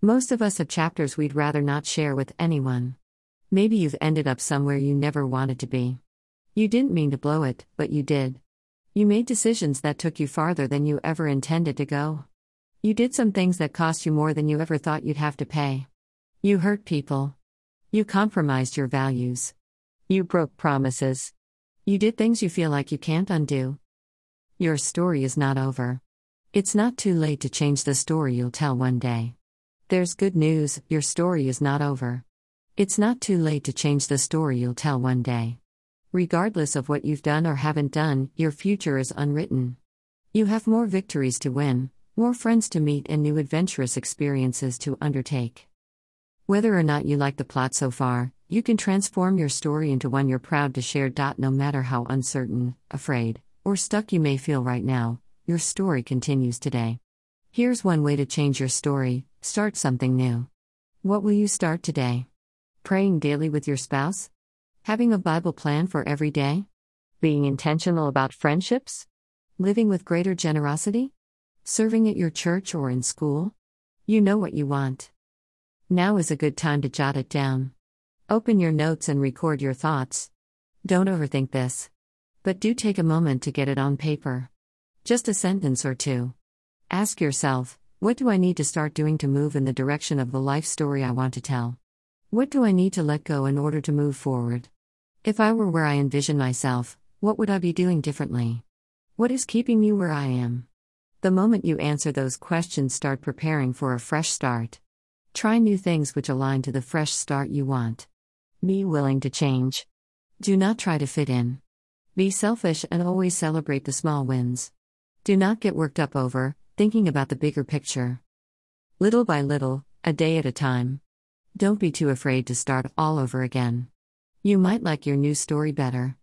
Most of us have chapters we'd rather not share with anyone. Maybe you've ended up somewhere you never wanted to be. You didn't mean to blow it, but you did. You made decisions that took you farther than you ever intended to go. You did some things that cost you more than you ever thought you'd have to pay. You hurt people. You compromised your values. You broke promises. You did things you feel like you can't undo. Your story is not over. It's not too late to change the story you'll tell one day. There's good news your story is not over. It's not too late to change the story you'll tell one day. Regardless of what you've done or haven't done, your future is unwritten. You have more victories to win, more friends to meet, and new adventurous experiences to undertake. Whether or not you like the plot so far, you can transform your story into one you're proud to share. No matter how uncertain, afraid, or stuck you may feel right now, your story continues today. Here's one way to change your story start something new. What will you start today? Praying daily with your spouse? Having a Bible plan for every day? Being intentional about friendships? Living with greater generosity? Serving at your church or in school? You know what you want. Now is a good time to jot it down. Open your notes and record your thoughts. Don't overthink this. But do take a moment to get it on paper. Just a sentence or two. Ask yourself what do I need to start doing to move in the direction of the life story I want to tell? What do I need to let go in order to move forward? If I were where I envision myself, what would I be doing differently? What is keeping me where I am? The moment you answer those questions, start preparing for a fresh start. Try new things which align to the fresh start you want. Be willing to change. Do not try to fit in. Be selfish and always celebrate the small wins. Do not get worked up over thinking about the bigger picture. Little by little, a day at a time. Don't be too afraid to start all over again. You might like your new story better.